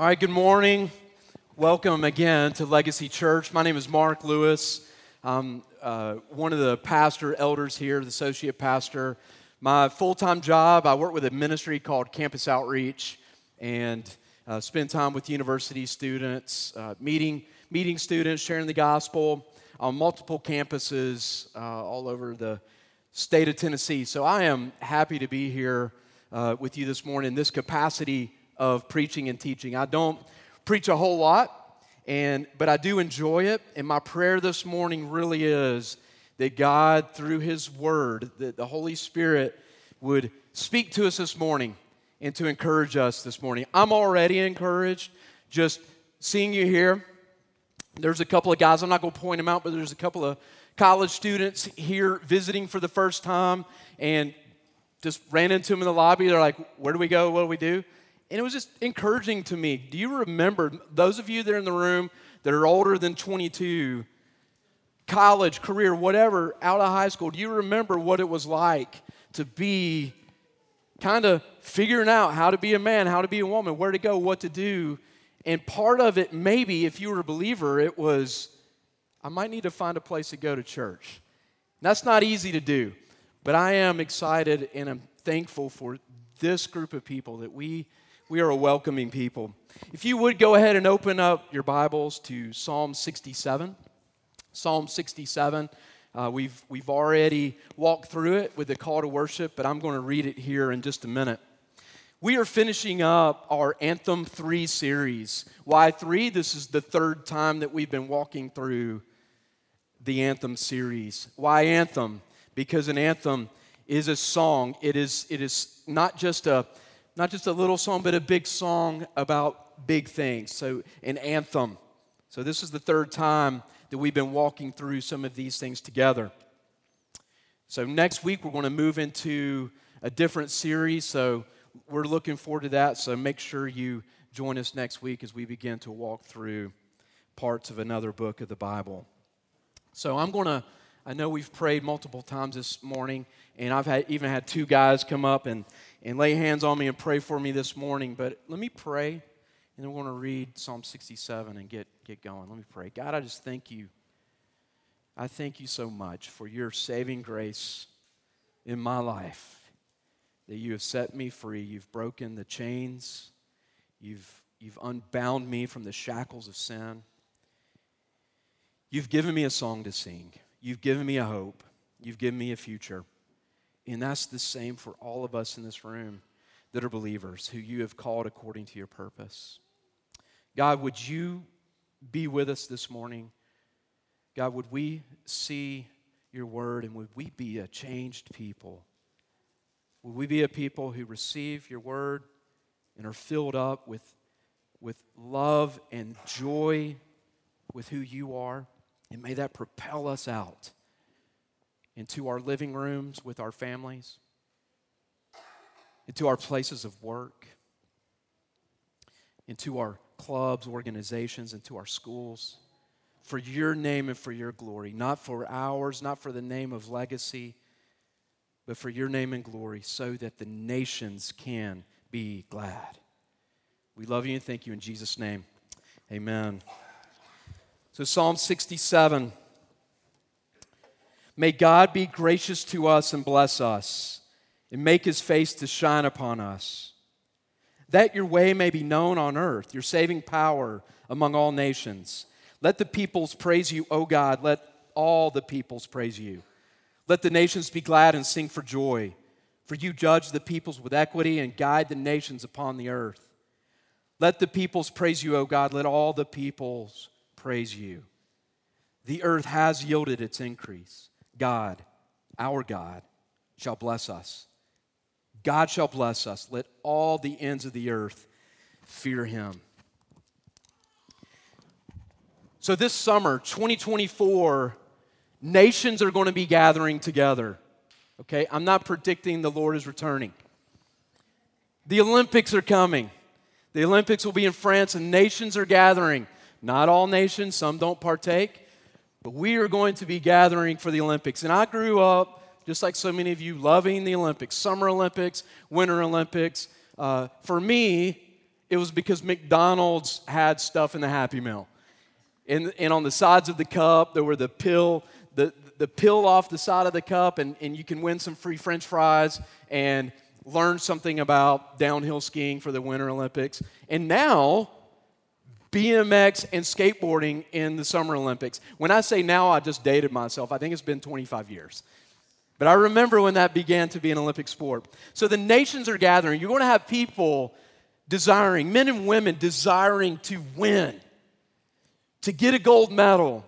All right, good morning. Welcome again to Legacy Church. My name is Mark Lewis. I'm uh, one of the pastor elders here, the associate pastor. My full time job, I work with a ministry called Campus Outreach and uh, spend time with university students, uh, meeting, meeting students, sharing the gospel on multiple campuses uh, all over the state of Tennessee. So I am happy to be here uh, with you this morning in this capacity of preaching and teaching. I don't preach a whole lot, and but I do enjoy it. And my prayer this morning really is that God, through His Word, that the Holy Spirit would speak to us this morning and to encourage us this morning. I'm already encouraged just seeing you here. There's a couple of guys, I'm not going to point them out, but there's a couple of college students here visiting for the first time and just ran into them in the lobby. They're like, Where do we go? What do we do? And it was just encouraging to me. Do you remember, those of you that are in the room that are older than 22, college, career, whatever, out of high school, do you remember what it was like to be kind of figuring out how to be a man, how to be a woman, where to go, what to do? And part of it, maybe if you were a believer, it was, I might need to find a place to go to church. That's not easy to do, but I am excited and I'm thankful for this group of people that we we are a welcoming people. If you would go ahead and open up your Bibles to Psalm 67. Psalm 67. Uh, we've, we've already walked through it with the call to worship, but I'm going to read it here in just a minute. We are finishing up our Anthem 3 series. Why 3? This is the third time that we've been walking through the Anthem series. Why Anthem? Because an anthem is a song. It is, it is not just a not just a little song, but a big song about big things. So, an anthem. So, this is the third time that we've been walking through some of these things together. So, next week we're going to move into a different series. So, we're looking forward to that. So, make sure you join us next week as we begin to walk through parts of another book of the Bible. So, I'm going to, I know we've prayed multiple times this morning, and I've had, even had two guys come up and and lay hands on me and pray for me this morning. But let me pray, and then we're going to read Psalm 67 and get, get going. Let me pray. God, I just thank you. I thank you so much for your saving grace in my life, that you have set me free. You've broken the chains, you've, you've unbound me from the shackles of sin. You've given me a song to sing, you've given me a hope, you've given me a future. And that's the same for all of us in this room that are believers who you have called according to your purpose. God, would you be with us this morning? God, would we see your word and would we be a changed people? Would we be a people who receive your word and are filled up with, with love and joy with who you are? And may that propel us out into our living rooms with our families, into our places of work, into our clubs, organizations, into our schools, for your name and for your glory, not for ours, not for the name of legacy, but for your name and glory, so that the nations can be glad. We love you and thank you in Jesus' name. Amen. So, Psalm 67. May God be gracious to us and bless us, and make his face to shine upon us. That your way may be known on earth, your saving power among all nations. Let the peoples praise you, O God. Let all the peoples praise you. Let the nations be glad and sing for joy. For you judge the peoples with equity and guide the nations upon the earth. Let the peoples praise you, O God. Let all the peoples praise you. The earth has yielded its increase. God, our God, shall bless us. God shall bless us. Let all the ends of the earth fear him. So, this summer, 2024, nations are going to be gathering together. Okay, I'm not predicting the Lord is returning. The Olympics are coming. The Olympics will be in France, and nations are gathering. Not all nations, some don't partake. But we are going to be gathering for the Olympics. And I grew up, just like so many of you, loving the Olympics Summer Olympics, Winter Olympics. Uh, for me, it was because McDonald's had stuff in the Happy Meal. And, and on the sides of the cup, there were the pill, the, the pill off the side of the cup, and, and you can win some free french fries and learn something about downhill skiing for the Winter Olympics. And now, BMX and skateboarding in the Summer Olympics. When I say now, I just dated myself. I think it's been 25 years. But I remember when that began to be an Olympic sport. So the nations are gathering. You're going to have people desiring, men and women desiring to win, to get a gold medal.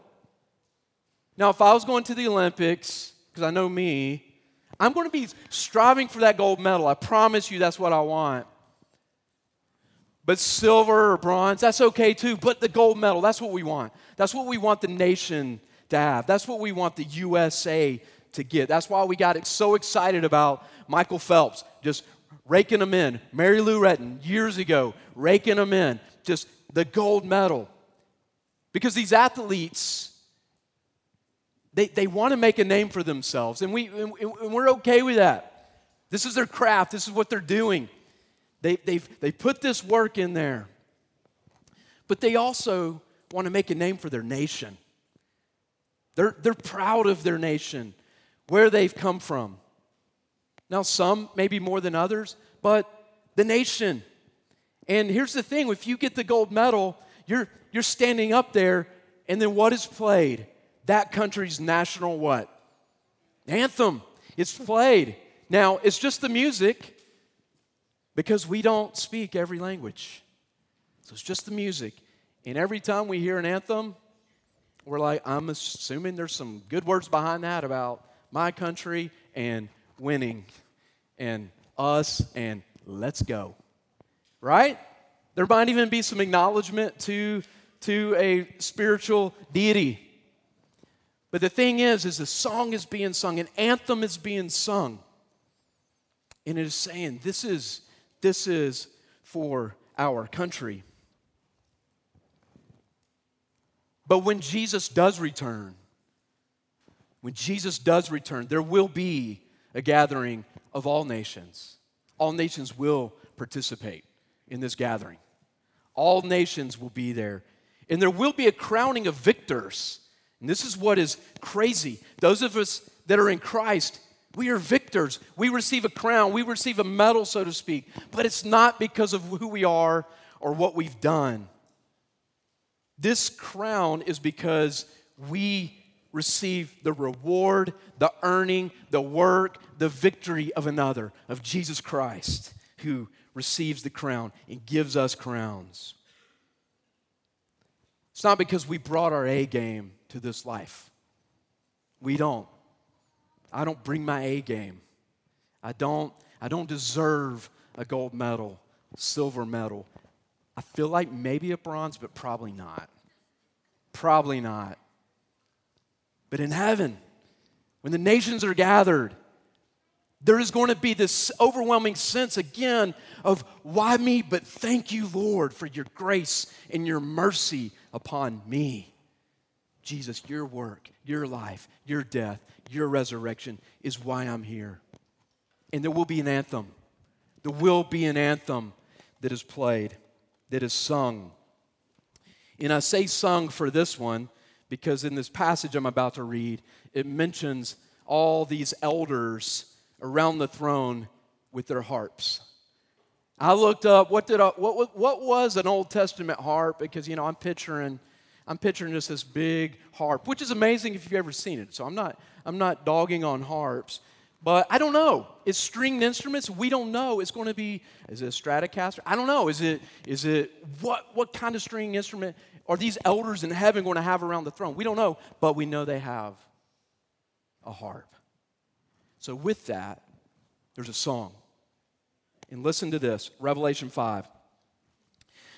Now, if I was going to the Olympics, because I know me, I'm going to be striving for that gold medal. I promise you that's what I want. But silver or bronze, that's okay too. But the gold medal, that's what we want. That's what we want the nation to have. That's what we want the USA to get. That's why we got so excited about Michael Phelps just raking them in. Mary Lou Retton, years ago, raking them in. Just the gold medal. Because these athletes, they, they want to make a name for themselves, and, we, and we're okay with that. This is their craft, this is what they're doing. They, they've, they put this work in there. But they also want to make a name for their nation. They're, they're proud of their nation, where they've come from. Now, some maybe more than others, but the nation. And here's the thing if you get the gold medal, you're, you're standing up there, and then what is played? That country's national what? Anthem. It's played. Now, it's just the music, because we don't speak every language. So it's just the music. And every time we hear an anthem, we're like, I'm assuming there's some good words behind that about my country and winning and us and let's go. Right? There might even be some acknowledgement to, to a spiritual deity. But the thing is, is the song is being sung, an anthem is being sung. And it is saying, this is this is for our country. But when Jesus does return, when Jesus does return, there will be a gathering of all nations. All nations will participate in this gathering. All nations will be there. And there will be a crowning of victors. And this is what is crazy. Those of us that are in Christ, we are victors. We receive a crown. We receive a medal, so to speak. But it's not because of who we are or what we've done. This crown is because we receive the reward, the earning, the work, the victory of another, of Jesus Christ, who receives the crown and gives us crowns. It's not because we brought our A game to this life. We don't. I don't bring my A game. I don't, I don't deserve a gold medal, silver medal. I feel like maybe a bronze, but probably not. Probably not. But in heaven, when the nations are gathered, there is going to be this overwhelming sense again of why me, but thank you, Lord, for your grace and your mercy upon me. Jesus, your work, your life, your death, your resurrection is why I'm here. And there will be an anthem. There will be an anthem that is played, that is sung. And I say sung for this one because in this passage I'm about to read, it mentions all these elders around the throne with their harps. I looked up what did I, what, what was an Old Testament harp because you know I'm picturing I'm picturing just this big harp, which is amazing if you've ever seen it. So I'm not, I'm not dogging on harps. But I don't know. It's stringed instruments. We don't know. It's going to be, is it a Stratocaster? I don't know. Is it, is it, what, what kind of string instrument are these elders in heaven going to have around the throne? We don't know, but we know they have a harp. So with that, there's a song. And listen to this Revelation 5.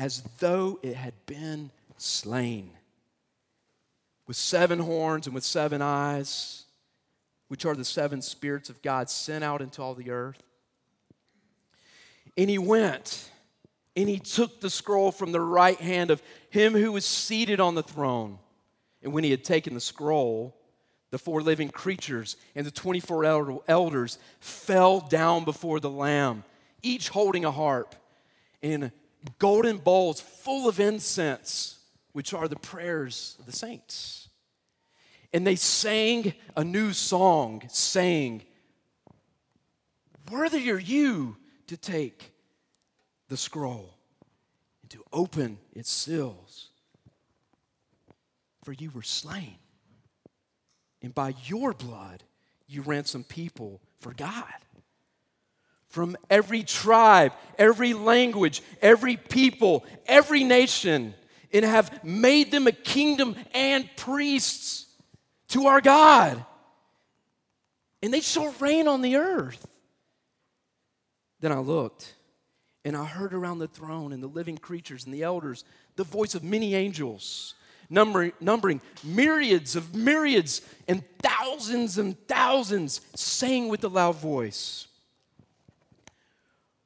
as though it had been slain, with seven horns and with seven eyes, which are the seven spirits of God sent out into all the earth. And he went and he took the scroll from the right hand of him who was seated on the throne. And when he had taken the scroll, the four living creatures and the 24 elders fell down before the Lamb, each holding a harp and golden bowls full of incense, which are the prayers of the saints. And they sang a new song, saying, Worthy are you to take the scroll and to open its seals. For you were slain, and by your blood you ransomed people for God from every tribe, every language, every people, every nation, and have made them a kingdom and priests to our God. And they shall reign on the earth. Then I looked, and I heard around the throne and the living creatures and the elders the voice of many angels, numbering, numbering myriads of myriads and thousands and thousands, saying with a loud voice,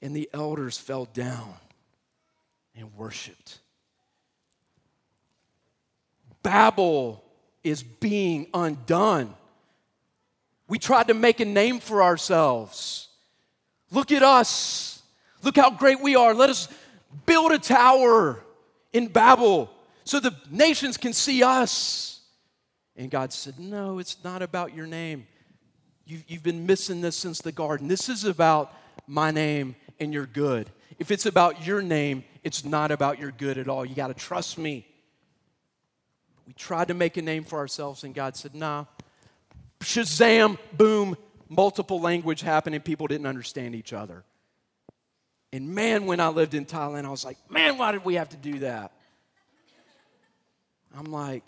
And the elders fell down and worshiped. Babel is being undone. We tried to make a name for ourselves. Look at us. Look how great we are. Let us build a tower in Babel so the nations can see us. And God said, No, it's not about your name. You've, you've been missing this since the garden. This is about my name and your good. If it's about your name, it's not about your good at all. You got to trust me. We tried to make a name for ourselves, and God said, nah. Shazam, boom, multiple language happening. People didn't understand each other. And man, when I lived in Thailand, I was like, man, why did we have to do that? I'm like,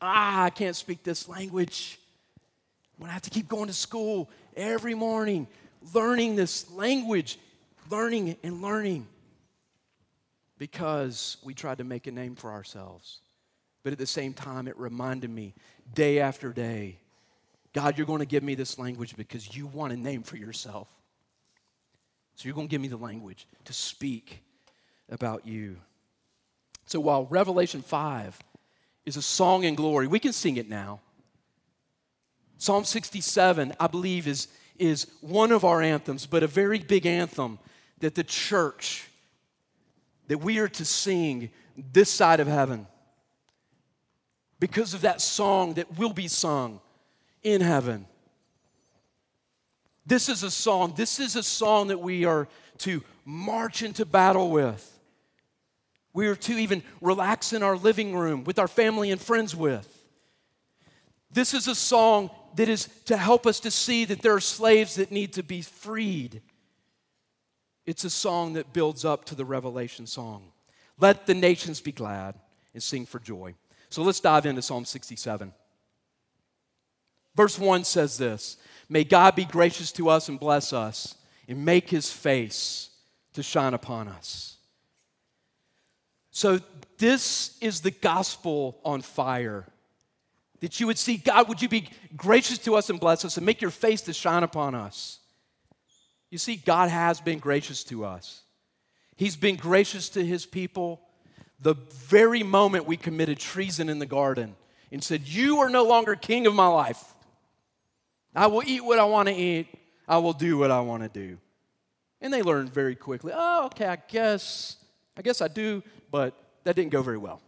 ah, I can't speak this language. When gonna have to keep going to school every morning learning this language, learning and learning because we tried to make a name for ourselves. But at the same time, it reminded me day after day God, you're going to give me this language because you want a name for yourself. So you're going to give me the language to speak about you. So while Revelation 5 is a song in glory, we can sing it now. Psalm 67, I believe, is, is one of our anthems, but a very big anthem that the church, that we are to sing this side of heaven because of that song that will be sung in heaven. This is a song, this is a song that we are to march into battle with. We are to even relax in our living room with our family and friends with. This is a song that is to help us to see that there are slaves that need to be freed. It's a song that builds up to the Revelation song. Let the nations be glad and sing for joy. So let's dive into Psalm 67. Verse 1 says this May God be gracious to us and bless us, and make his face to shine upon us. So, this is the gospel on fire that you would see, God, would you be gracious to us and bless us and make your face to shine upon us? You see, God has been gracious to us. He's been gracious to his people the very moment we committed treason in the garden and said, You are no longer king of my life. I will eat what I want to eat, I will do what I want to do. And they learned very quickly, oh, okay, I guess, I guess I do, but that didn't go very well.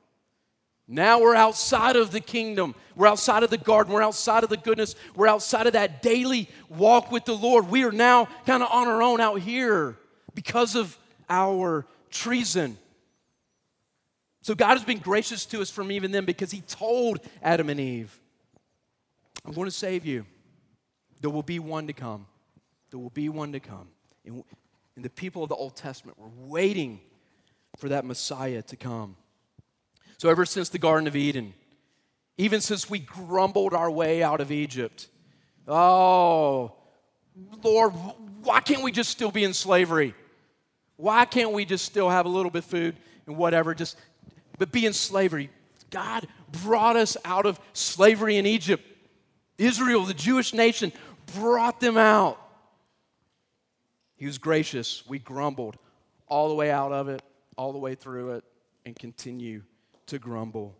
Now we're outside of the kingdom. We're outside of the garden. We're outside of the goodness. We're outside of that daily walk with the Lord. We are now kind of on our own out here because of our treason. So God has been gracious to us from even then because He told Adam and Eve, I'm going to save you. There will be one to come. There will be one to come. And, and the people of the Old Testament were waiting for that Messiah to come. So, ever since the Garden of Eden, even since we grumbled our way out of Egypt, oh, Lord, why can't we just still be in slavery? Why can't we just still have a little bit of food and whatever, just but be in slavery? God brought us out of slavery in Egypt. Israel, the Jewish nation, brought them out. He was gracious. We grumbled all the way out of it, all the way through it, and continue to grumble.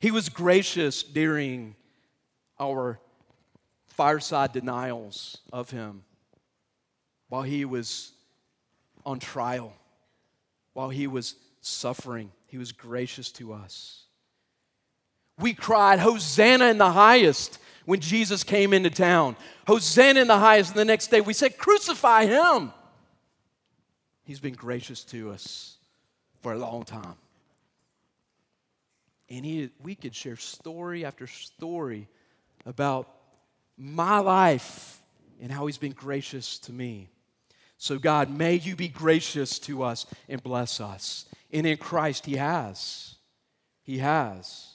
He was gracious during our fireside denials of him while he was on trial, while he was suffering. He was gracious to us. We cried, Hosanna in the highest, when Jesus came into town. Hosanna in the highest. And the next day we said, Crucify him. He's been gracious to us for a long time. And he, we could share story after story about my life and how he's been gracious to me. So, God, may you be gracious to us and bless us. And in Christ, he has. He has.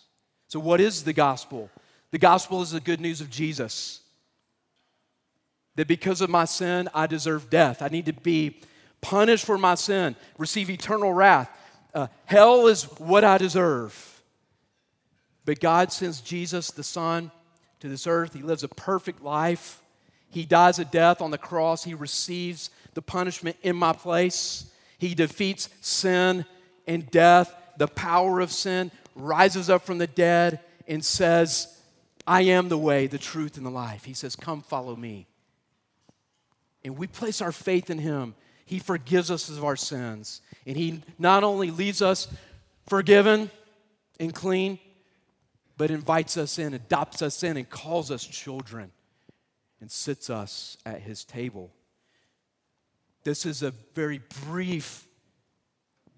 So, what is the gospel? The gospel is the good news of Jesus. That because of my sin, I deserve death. I need to be punished for my sin, receive eternal wrath. Uh, hell is what I deserve. But God sends Jesus, the Son, to this earth. He lives a perfect life. He dies a death on the cross. He receives the punishment in my place. He defeats sin and death, the power of sin, rises up from the dead, and says, I am the way, the truth, and the life. He says, Come follow me. And we place our faith in Him. He forgives us of our sins. And He not only leaves us forgiven and clean, but invites us in, adopts us in, and calls us children and sits us at His table. This is a very brief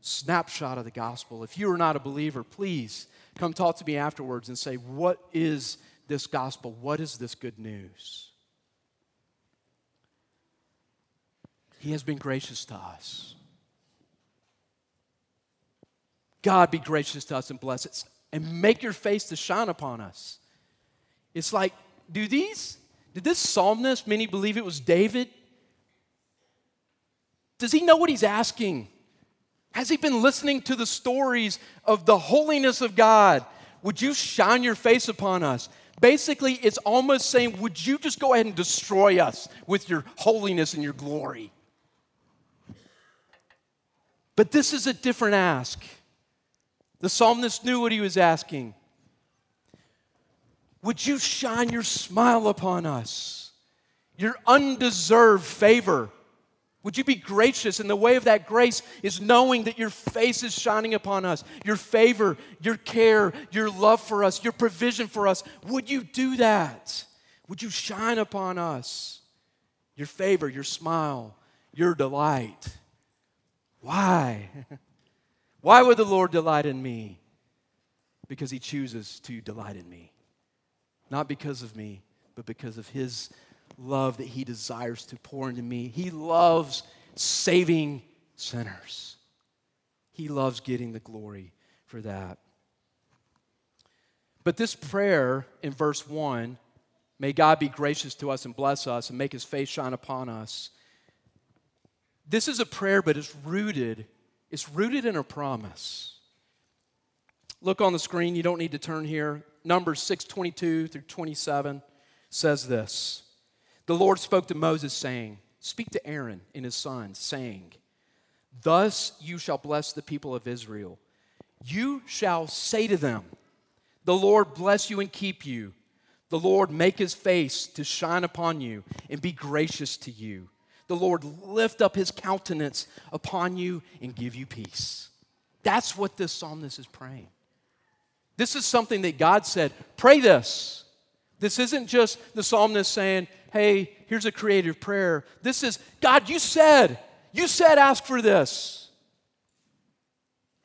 snapshot of the gospel. If you are not a believer, please come talk to me afterwards and say, What is this gospel? What is this good news? He has been gracious to us. God be gracious to us and bless us and make your face to shine upon us. It's like, do these, did this psalmist, many believe it was David? Does he know what he's asking? Has he been listening to the stories of the holiness of God? Would you shine your face upon us? Basically, it's almost saying, Would you just go ahead and destroy us with your holiness and your glory? But this is a different ask. The psalmist knew what he was asking. Would you shine your smile upon us, your undeserved favor? Would you be gracious? And the way of that grace is knowing that your face is shining upon us, your favor, your care, your love for us, your provision for us. Would you do that? Would you shine upon us? Your favor, your smile, your delight. Why? Why would the Lord delight in me? Because he chooses to delight in me. Not because of me, but because of his love that He desires to pour into me. He loves saving sinners, He loves getting the glory for that. But this prayer in verse 1 may God be gracious to us and bless us and make His face shine upon us. This is a prayer, but it's rooted, it's rooted in a promise. Look on the screen, you don't need to turn here. Numbers 6:22 through 27 says this the Lord spoke to Moses, saying, Speak to Aaron and his sons, saying, Thus you shall bless the people of Israel. you shall say to them, The Lord bless you and keep you. The Lord make his face to shine upon you and be gracious to you. The Lord lift up his countenance upon you and give you peace. That's what this psalmist is praying. This is something that God said, pray this. This isn't just the psalmist saying, hey, here's a creative prayer. This is, God, you said, you said ask for this.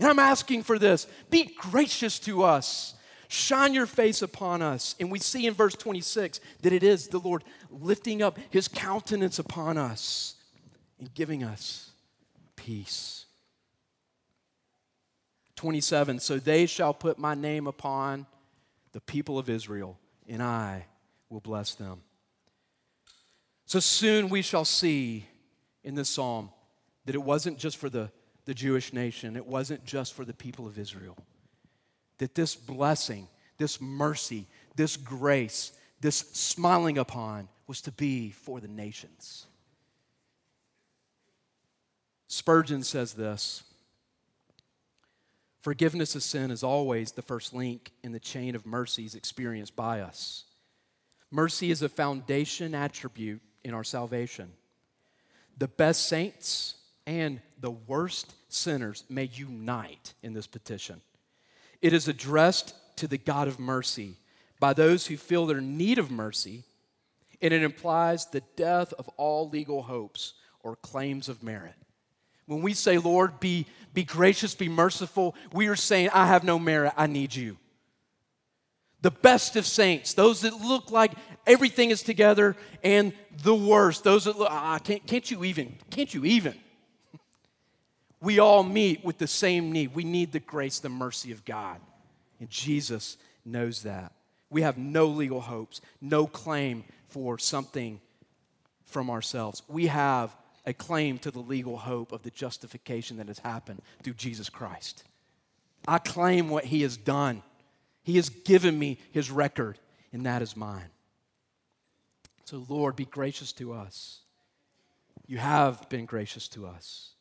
And I'm asking for this. Be gracious to us. Shine your face upon us. And we see in verse 26 that it is the Lord lifting up his countenance upon us and giving us peace. 27 So they shall put my name upon the people of Israel, and I will bless them. So soon we shall see in this psalm that it wasn't just for the, the Jewish nation, it wasn't just for the people of Israel. That this blessing, this mercy, this grace, this smiling upon was to be for the nations. Spurgeon says this Forgiveness of sin is always the first link in the chain of mercies experienced by us. Mercy is a foundation attribute in our salvation. The best saints and the worst sinners may unite in this petition. It is addressed to the God of mercy by those who feel their need of mercy, and it implies the death of all legal hopes or claims of merit. When we say, Lord, be, be gracious, be merciful, we are saying, I have no merit, I need you. The best of saints, those that look like everything is together, and the worst, those that look, ah, can't, can't you even, can't you even? We all meet with the same need. We need the grace, the mercy of God. And Jesus knows that. We have no legal hopes, no claim for something from ourselves. We have a claim to the legal hope of the justification that has happened through Jesus Christ. I claim what He has done. He has given me His record, and that is mine. So, Lord, be gracious to us. You have been gracious to us.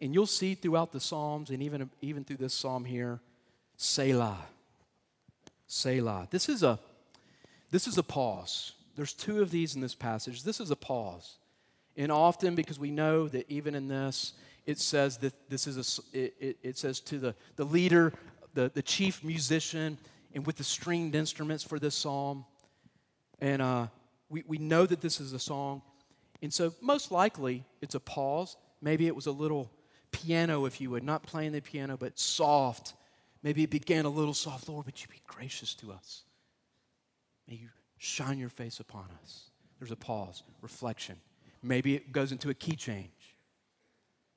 And you'll see throughout the Psalms, and even, even through this psalm here, Selah. Selah. This is a this is a pause. There's two of these in this passage. This is a pause. And often, because we know that even in this, it says that this is a, it, it, it says to the, the leader, the, the chief musician, and with the stringed instruments for this psalm. And uh, we, we know that this is a song. And so, most likely, it's a pause. Maybe it was a little piano, if you would, not playing the piano, but soft. Maybe it began a little soft. Lord, would you be gracious to us? May you shine your face upon us. There's a pause, reflection. Maybe it goes into a key change.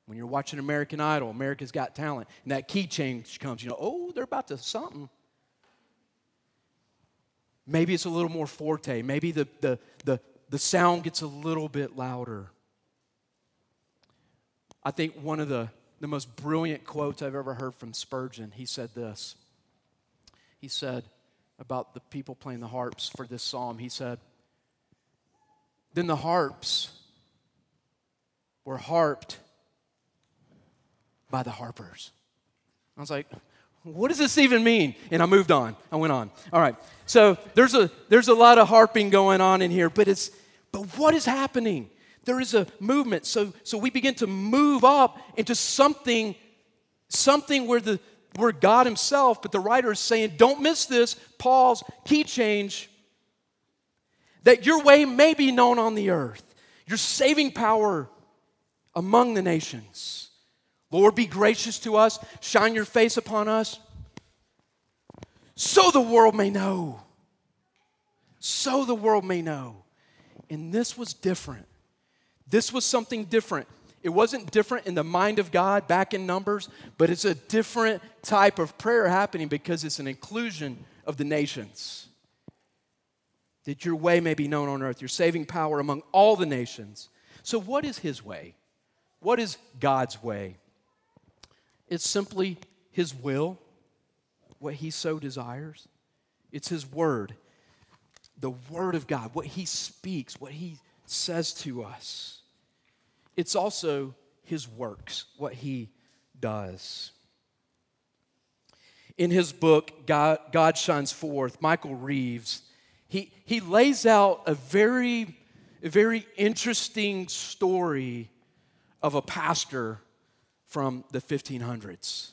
When you're watching American Idol, America's Got Talent, and that key change comes, you know, oh, they're about to something. Maybe it's a little more forte. Maybe the, the, the, the sound gets a little bit louder. I think one of the, the most brilliant quotes I've ever heard from Spurgeon, he said this. He said about the people playing the harps for this psalm, he said, Then the harps were harped by the harpers. I was like, what does this even mean? And I moved on. I went on. All right. So there's a there's a lot of harping going on in here, but it's but what is happening? There is a movement. So so we begin to move up into something something where the where God himself, but the writer is saying, don't miss this, pause, key change, that your way may be known on the earth. Your saving power among the nations. Lord, be gracious to us, shine your face upon us, so the world may know. So the world may know. And this was different. This was something different. It wasn't different in the mind of God back in Numbers, but it's a different type of prayer happening because it's an inclusion of the nations. That your way may be known on earth, your saving power among all the nations. So, what is His way? What is God's way? It's simply His will, what He so desires. It's His word, the Word of God, what He speaks, what He says to us. It's also His works, what He does. in his book, God, God Shines Forth, Michael Reeves, he, he lays out a very, a very interesting story of a pastor from the 1500s.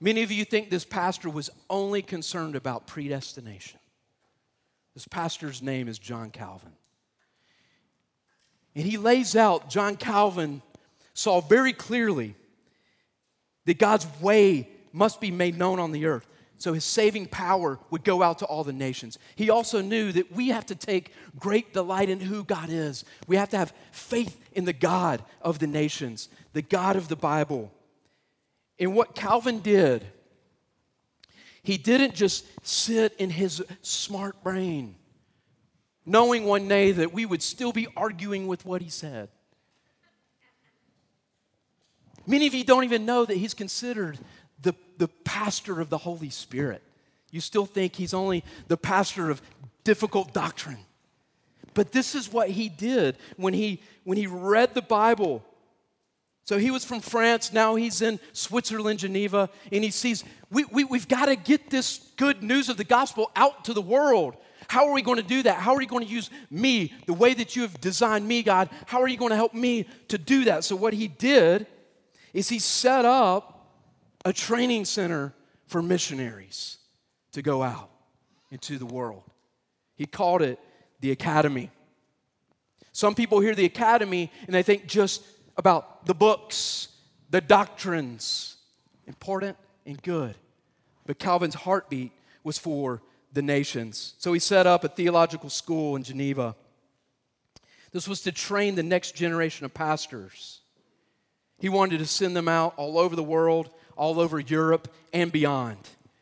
Many of you think this pastor was only concerned about predestination. This pastor's name is John Calvin. And he lays out, John Calvin saw very clearly that God's way must be made known on the earth. So his saving power would go out to all the nations. He also knew that we have to take great delight in who God is. We have to have faith in the God of the nations, the God of the Bible. And what Calvin did, he didn't just sit in his smart brain, knowing one day that we would still be arguing with what he said. Many of you don't even know that he's considered the, the pastor of the Holy Spirit. You still think he's only the pastor of difficult doctrine. But this is what he did when he, when he read the Bible. So he was from France, now he's in Switzerland, Geneva, and he sees we, we, we've got to get this good news of the gospel out to the world. How are we going to do that? How are you going to use me the way that you have designed me, God? How are you going to help me to do that? So, what he did is he set up a training center for missionaries to go out into the world. He called it the academy. Some people hear the academy and they think just about the books, the doctrines, important and good. But Calvin's heartbeat was for the nations. So he set up a theological school in Geneva. This was to train the next generation of pastors. He wanted to send them out all over the world all over Europe and beyond.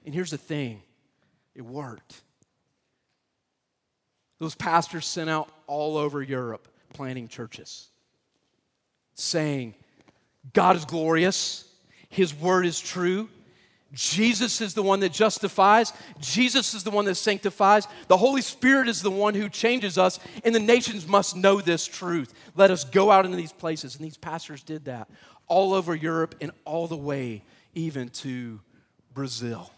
And here's the thing it worked. Those pastors sent out all over Europe planting churches, saying, God is glorious, His word is true. Jesus is the one that justifies. Jesus is the one that sanctifies. The Holy Spirit is the one who changes us, and the nations must know this truth. Let us go out into these places. And these pastors did that all over Europe and all the way even to Brazil.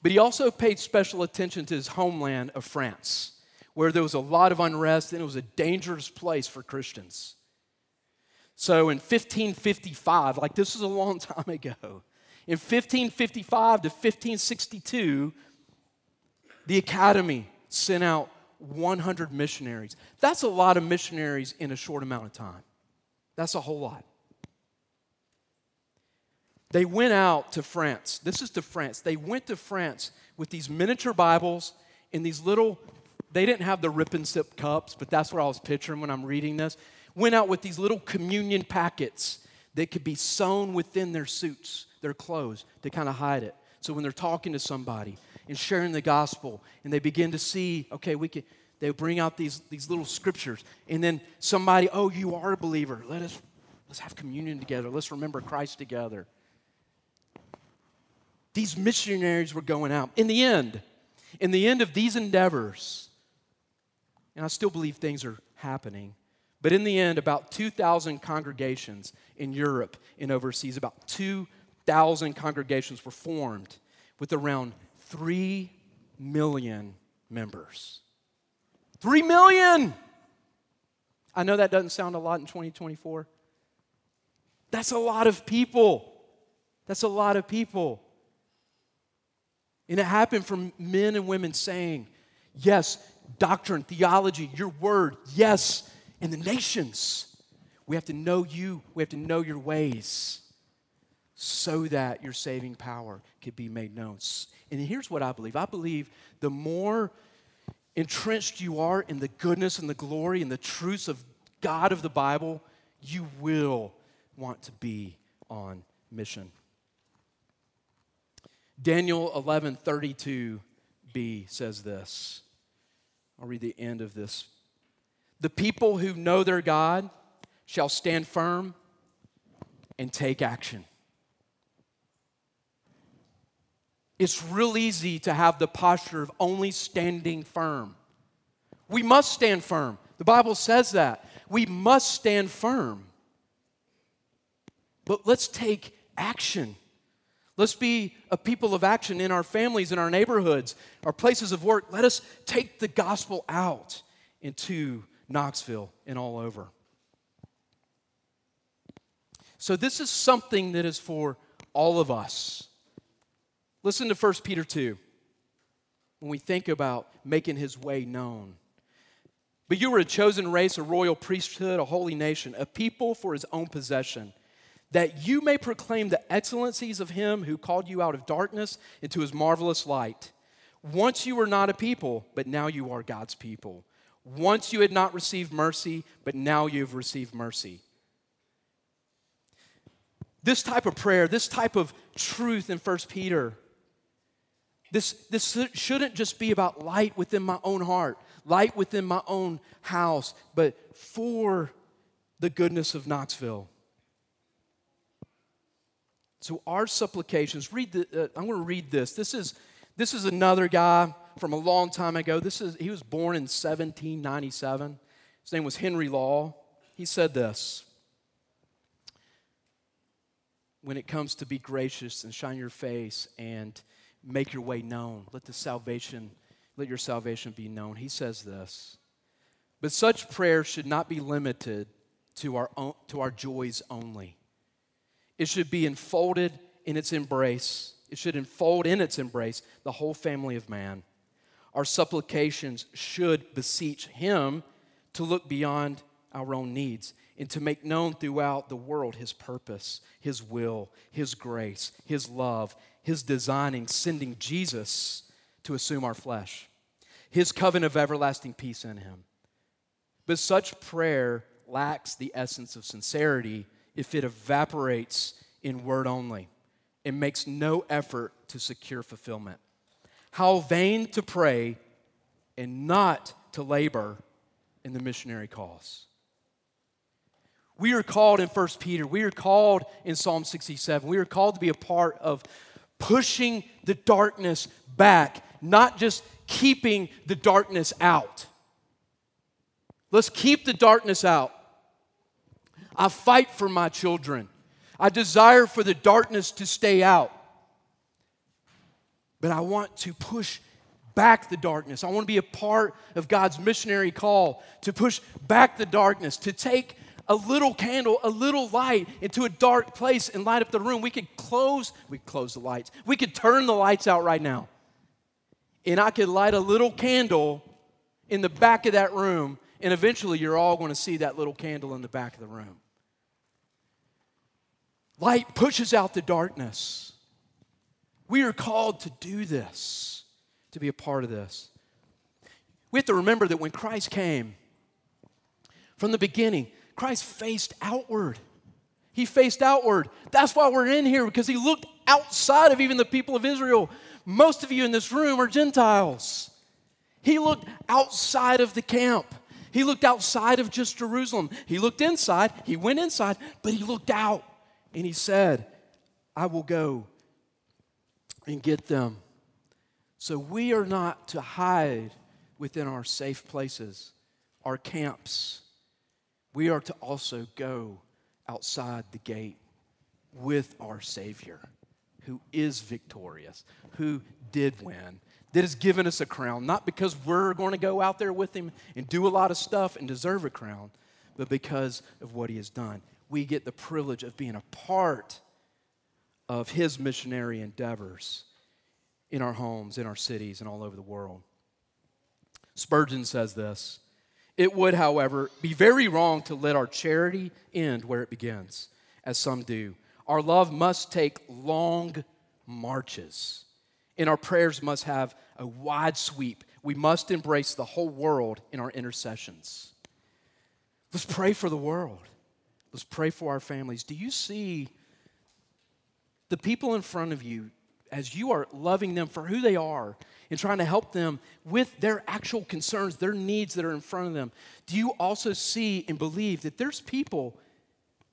But he also paid special attention to his homeland of France, where there was a lot of unrest and it was a dangerous place for Christians. So in 1555, like this is a long time ago, in 1555 to 1562, the academy sent out 100 missionaries. That's a lot of missionaries in a short amount of time. That's a whole lot. They went out to France. This is to France. They went to France with these miniature Bibles and these little, they didn't have the rip and sip cups, but that's what I was picturing when I'm reading this. Went out with these little communion packets that could be sewn within their suits, their clothes, to kind of hide it. So when they're talking to somebody and sharing the gospel, and they begin to see, okay, we can they bring out these, these little scriptures. And then somebody, oh, you are a believer. Let us let's have communion together. Let's remember Christ together. These missionaries were going out. In the end, in the end of these endeavors, and I still believe things are happening, but in the end, about 2,000 congregations in Europe and overseas, about 2,000 congregations were formed with around 3 million members. Three million. I know that doesn't sound a lot in 2024. That's a lot of people. That's a lot of people. And it happened from men and women saying, Yes, doctrine, theology, your word, yes, and the nations. We have to know you, we have to know your ways so that your saving power could be made known. And here's what I believe I believe the more entrenched you are in the goodness and the glory and the truths of God of the Bible, you will want to be on mission. Daniel 11 32b says this. I'll read the end of this. The people who know their God shall stand firm and take action. It's real easy to have the posture of only standing firm. We must stand firm. The Bible says that. We must stand firm. but let's take action. Let's be a people of action in our families, in our neighborhoods, our places of work. Let us take the gospel out into Knoxville and all over. So, this is something that is for all of us. Listen to 1 Peter 2 when we think about making his way known. But you were a chosen race, a royal priesthood, a holy nation, a people for his own possession, that you may proclaim the excellencies of him who called you out of darkness into his marvelous light. Once you were not a people, but now you are God's people. Once you had not received mercy, but now you've received mercy. This type of prayer, this type of truth in 1 Peter, this, this shouldn't just be about light within my own heart light within my own house, but for the goodness of Knoxville. So our supplications, read the, uh, I'm going to read this. This is, this is another guy from a long time ago. This is, he was born in 1797. His name was Henry Law. He said this When it comes to be gracious and shine your face and make your way known, let the salvation let your salvation be known. He says this. But such prayer should not be limited to our, own, to our joys only. It should be enfolded in its embrace. It should enfold in its embrace the whole family of man. Our supplications should beseech Him to look beyond our own needs and to make known throughout the world His purpose, His will, His grace, His love, His designing, sending Jesus to assume our flesh, his covenant of everlasting peace in him. But such prayer lacks the essence of sincerity if it evaporates in word only and makes no effort to secure fulfillment. How vain to pray and not to labor in the missionary cause. We are called in 1 Peter, we are called in Psalm 67, we are called to be a part of pushing the darkness back not just keeping the darkness out. Let's keep the darkness out. I fight for my children. I desire for the darkness to stay out. But I want to push back the darkness. I want to be a part of God's missionary call to push back the darkness, to take a little candle, a little light into a dark place and light up the room. We could close, we close the lights. We could turn the lights out right now and I could light a little candle in the back of that room, and eventually you're all going to see that little candle in the back of the room. Light pushes out the darkness. We are called to do this, to be a part of this. We have to remember that when Christ came, from the beginning, Christ faced outward. He faced outward. That's why we're in here, because he looked outside of even the people of Israel. Most of you in this room are Gentiles. He looked outside of the camp. He looked outside of just Jerusalem. He looked inside, he went inside, but he looked out and he said, I will go and get them. So we are not to hide within our safe places, our camps. We are to also go outside the gate with our Savior who is victorious, who did win, that has given us a crown, not because we're going to go out there with him and do a lot of stuff and deserve a crown, but because of what he has done. We get the privilege of being a part of his missionary endeavors in our homes, in our cities, and all over the world. Spurgeon says this It would, however, be very wrong to let our charity end where it begins, as some do our love must take long marches, and our prayers must have a wide sweep. We must embrace the whole world in our intercessions. Let's pray for the world. Let's pray for our families. Do you see the people in front of you as you are loving them for who they are and trying to help them with their actual concerns, their needs that are in front of them? Do you also see and believe that there's people,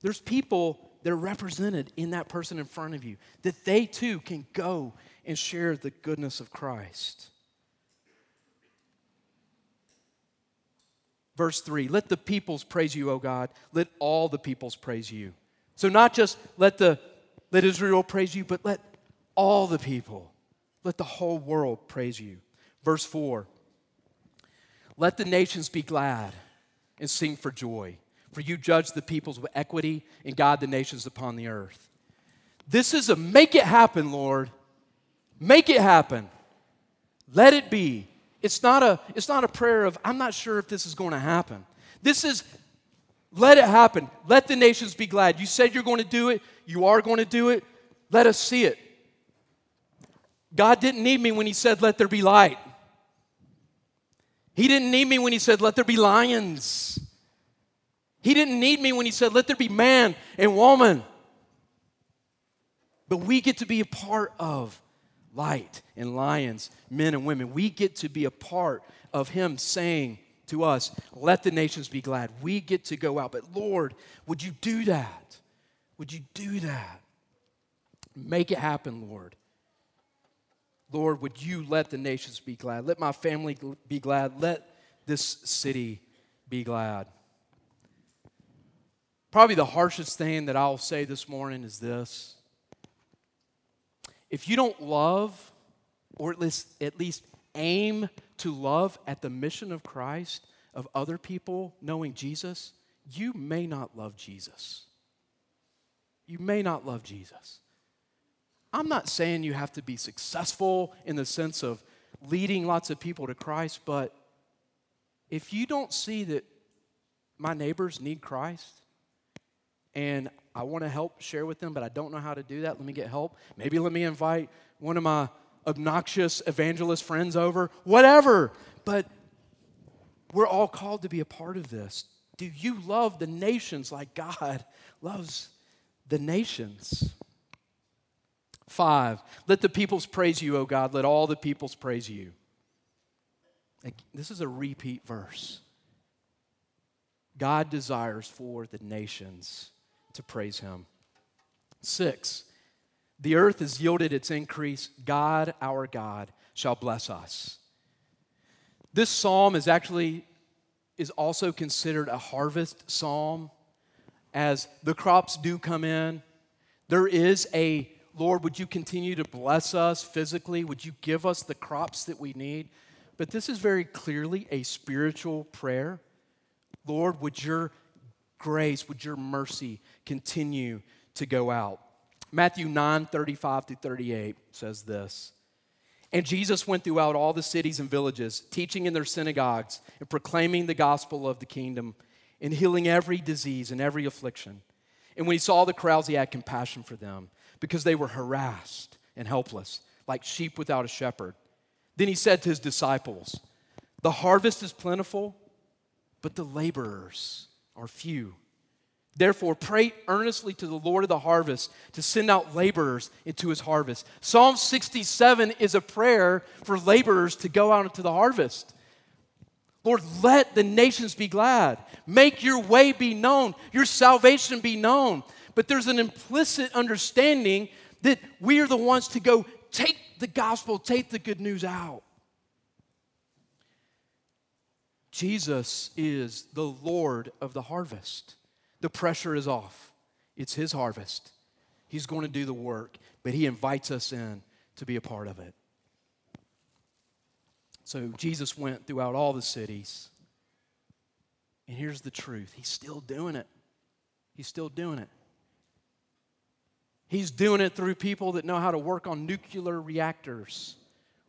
there's people that are represented in that person in front of you, that they too can go and share the goodness of Christ. Verse 3 Let the peoples praise you, O God. Let all the peoples praise you. So not just let the let Israel praise you, but let all the people, let the whole world praise you. Verse 4. Let the nations be glad and sing for joy, for you judge the peoples with equity and guide the nations upon the earth. This is a make it happen, Lord. Make it happen. Let it be. It's not a, it's not a prayer of, I'm not sure if this is going to happen. This is, let it happen. Let the nations be glad. You said you're going to do it. You are going to do it. Let us see it. God didn't need me when He said, let there be light. He didn't need me when He said, let there be lions. He didn't need me when He said, let there be man and woman. But we get to be a part of light and lions, men and women. We get to be a part of Him saying to us, Let the nations be glad. We get to go out. But Lord, would you do that? Would you do that? Make it happen, Lord. Lord, would you let the nations be glad? Let my family be glad. Let this city be glad. Probably the harshest thing that I'll say this morning is this if you don't love, or at least, at least aim to love at the mission of Christ, of other people knowing Jesus, you may not love Jesus. You may not love Jesus. I'm not saying you have to be successful in the sense of leading lots of people to Christ, but if you don't see that my neighbors need Christ and I want to help share with them, but I don't know how to do that. Let me get help. Maybe let me invite one of my obnoxious evangelist friends over, whatever. But we're all called to be a part of this. Do you love the nations like God loves the nations? Five, let the peoples praise you, O God. Let all the peoples praise you. This is a repeat verse. God desires for the nations to praise him. Six, the earth has yielded its increase. God, our God, shall bless us. This psalm is actually is also considered a harvest psalm as the crops do come in. There is a Lord, would you continue to bless us physically? Would you give us the crops that we need? But this is very clearly a spiritual prayer. Lord, would your grace, would your mercy continue to go out? Matthew 9 35 through 38 says this. And Jesus went throughout all the cities and villages, teaching in their synagogues and proclaiming the gospel of the kingdom and healing every disease and every affliction. And when he saw the crowds, he had compassion for them because they were harassed and helpless, like sheep without a shepherd. Then he said to his disciples, The harvest is plentiful, but the laborers are few. Therefore, pray earnestly to the Lord of the harvest to send out laborers into his harvest. Psalm 67 is a prayer for laborers to go out into the harvest. Lord, let the nations be glad. Make your way be known, your salvation be known. But there's an implicit understanding that we are the ones to go take the gospel, take the good news out. Jesus is the Lord of the harvest. The pressure is off. It's His harvest. He's going to do the work, but He invites us in to be a part of it. So Jesus went throughout all the cities. And here's the truth He's still doing it. He's still doing it. He's doing it through people that know how to work on nuclear reactors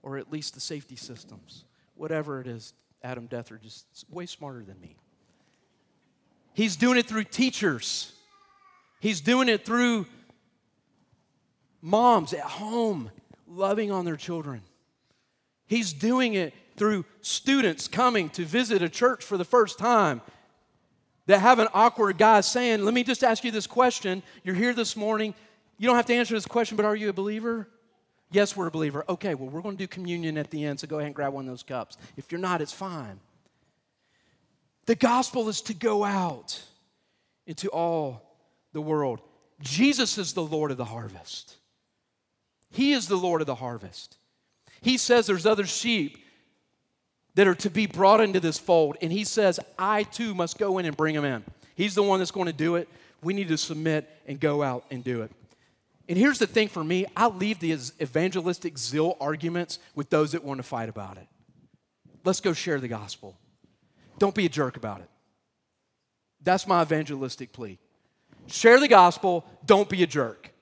or at least the safety systems. Whatever it is, Adam Dethridge is way smarter than me. He's doing it through teachers. He's doing it through moms at home loving on their children. He's doing it through students coming to visit a church for the first time that have an awkward guy saying, Let me just ask you this question. You're here this morning. You don't have to answer this question, but are you a believer? Yes, we're a believer. Okay, well, we're going to do communion at the end, so go ahead and grab one of those cups. If you're not, it's fine. The gospel is to go out into all the world. Jesus is the Lord of the harvest. He is the Lord of the harvest. He says there's other sheep that are to be brought into this fold, and He says, I too must go in and bring them in. He's the one that's going to do it. We need to submit and go out and do it. And here's the thing for me I leave the evangelistic zeal arguments with those that want to fight about it. Let's go share the gospel. Don't be a jerk about it. That's my evangelistic plea. Share the gospel, don't be a jerk.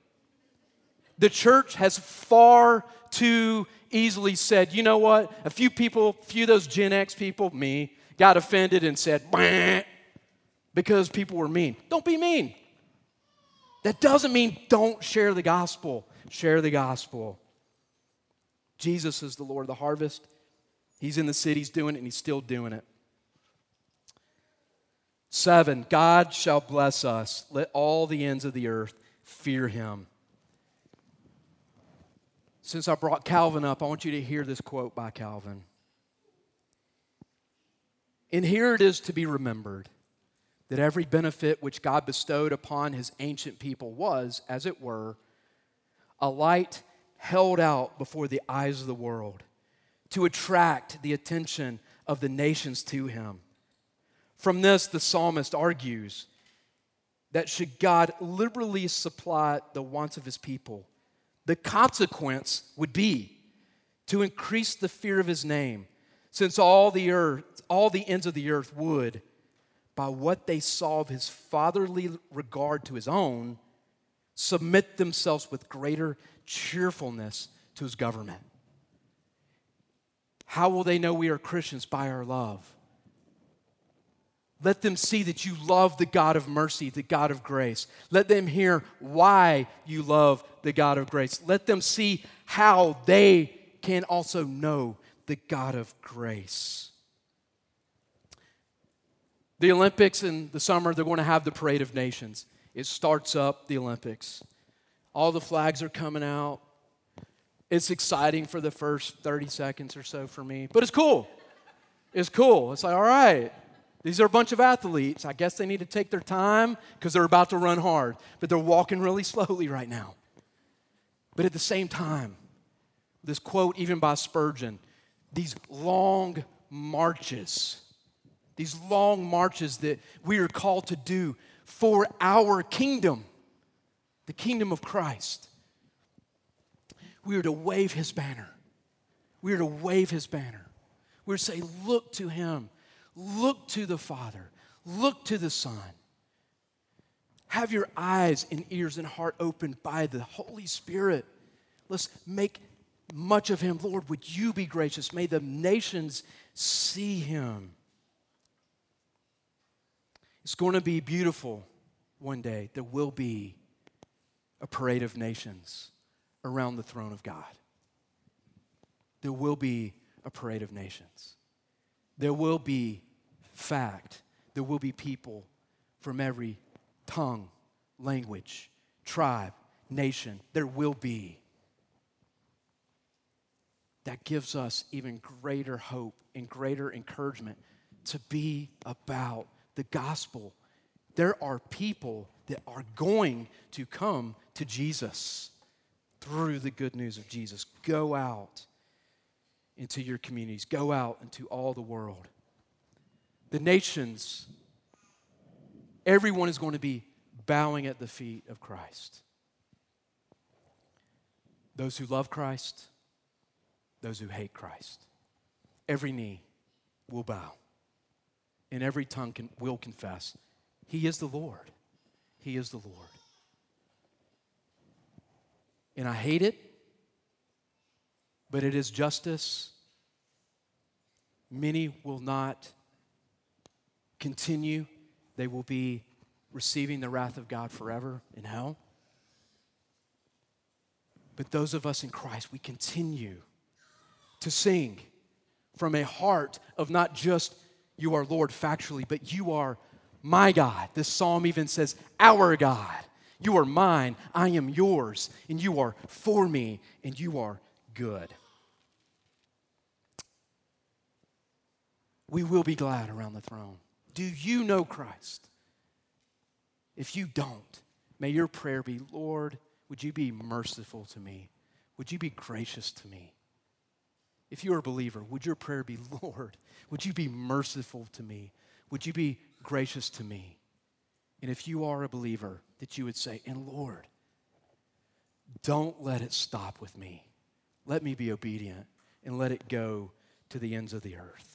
The church has far too easily said, you know what? A few people, a few of those Gen X people, me, got offended and said, because people were mean. Don't be mean. That doesn't mean don't share the gospel. Share the gospel. Jesus is the Lord of the harvest. He's in the cities doing it, and he's still doing it. Seven, God shall bless us. Let all the ends of the earth fear him. Since I brought Calvin up, I want you to hear this quote by Calvin. And here it is to be remembered that every benefit which God bestowed upon his ancient people was, as it were, a light held out before the eyes of the world to attract the attention of the nations to him. From this, the psalmist argues that should God liberally supply the wants of his people, the consequence would be to increase the fear of his name, since all the earth, all the ends of the earth would by what they saw of his fatherly regard to his own, submit themselves with greater cheerfulness to his government. How will they know we are Christians? By our love. Let them see that you love the God of mercy, the God of grace. Let them hear why you love the God of grace. Let them see how they can also know the God of grace. The Olympics in the summer, they're going to have the Parade of Nations. It starts up the Olympics. All the flags are coming out. It's exciting for the first 30 seconds or so for me, but it's cool. It's cool. It's like, all right, these are a bunch of athletes. I guess they need to take their time because they're about to run hard, but they're walking really slowly right now. But at the same time, this quote, even by Spurgeon, these long marches these long marches that we are called to do for our kingdom, the kingdom of Christ. We are to wave his banner. We are to wave his banner. We're to say, Look to him, look to the Father, look to the Son. Have your eyes and ears and heart opened by the Holy Spirit. Let's make much of him. Lord, would you be gracious? May the nations see him. It's going to be beautiful one day. There will be a parade of nations around the throne of God. There will be a parade of nations. There will be fact. There will be people from every tongue, language, tribe, nation. There will be. That gives us even greater hope and greater encouragement to be about the gospel, there are people that are going to come to Jesus through the good news of Jesus. Go out into your communities, go out into all the world. The nations, everyone is going to be bowing at the feet of Christ. Those who love Christ, those who hate Christ. Every knee will bow and every tongue can, will confess He is the Lord. He is the Lord. And I hate it, but it is justice. Many will not continue, they will be receiving the wrath of God forever in hell. But those of us in Christ, we continue to sing from a heart of not just you are Lord factually, but you are my God. This psalm even says, Our God. You are mine, I am yours, and you are for me, and you are good. We will be glad around the throne. Do you know Christ? If you don't, may your prayer be Lord, would you be merciful to me? Would you be gracious to me? If you're a believer, would your prayer be, Lord, would you be merciful to me? Would you be gracious to me? And if you are a believer, that you would say, And Lord, don't let it stop with me. Let me be obedient and let it go to the ends of the earth.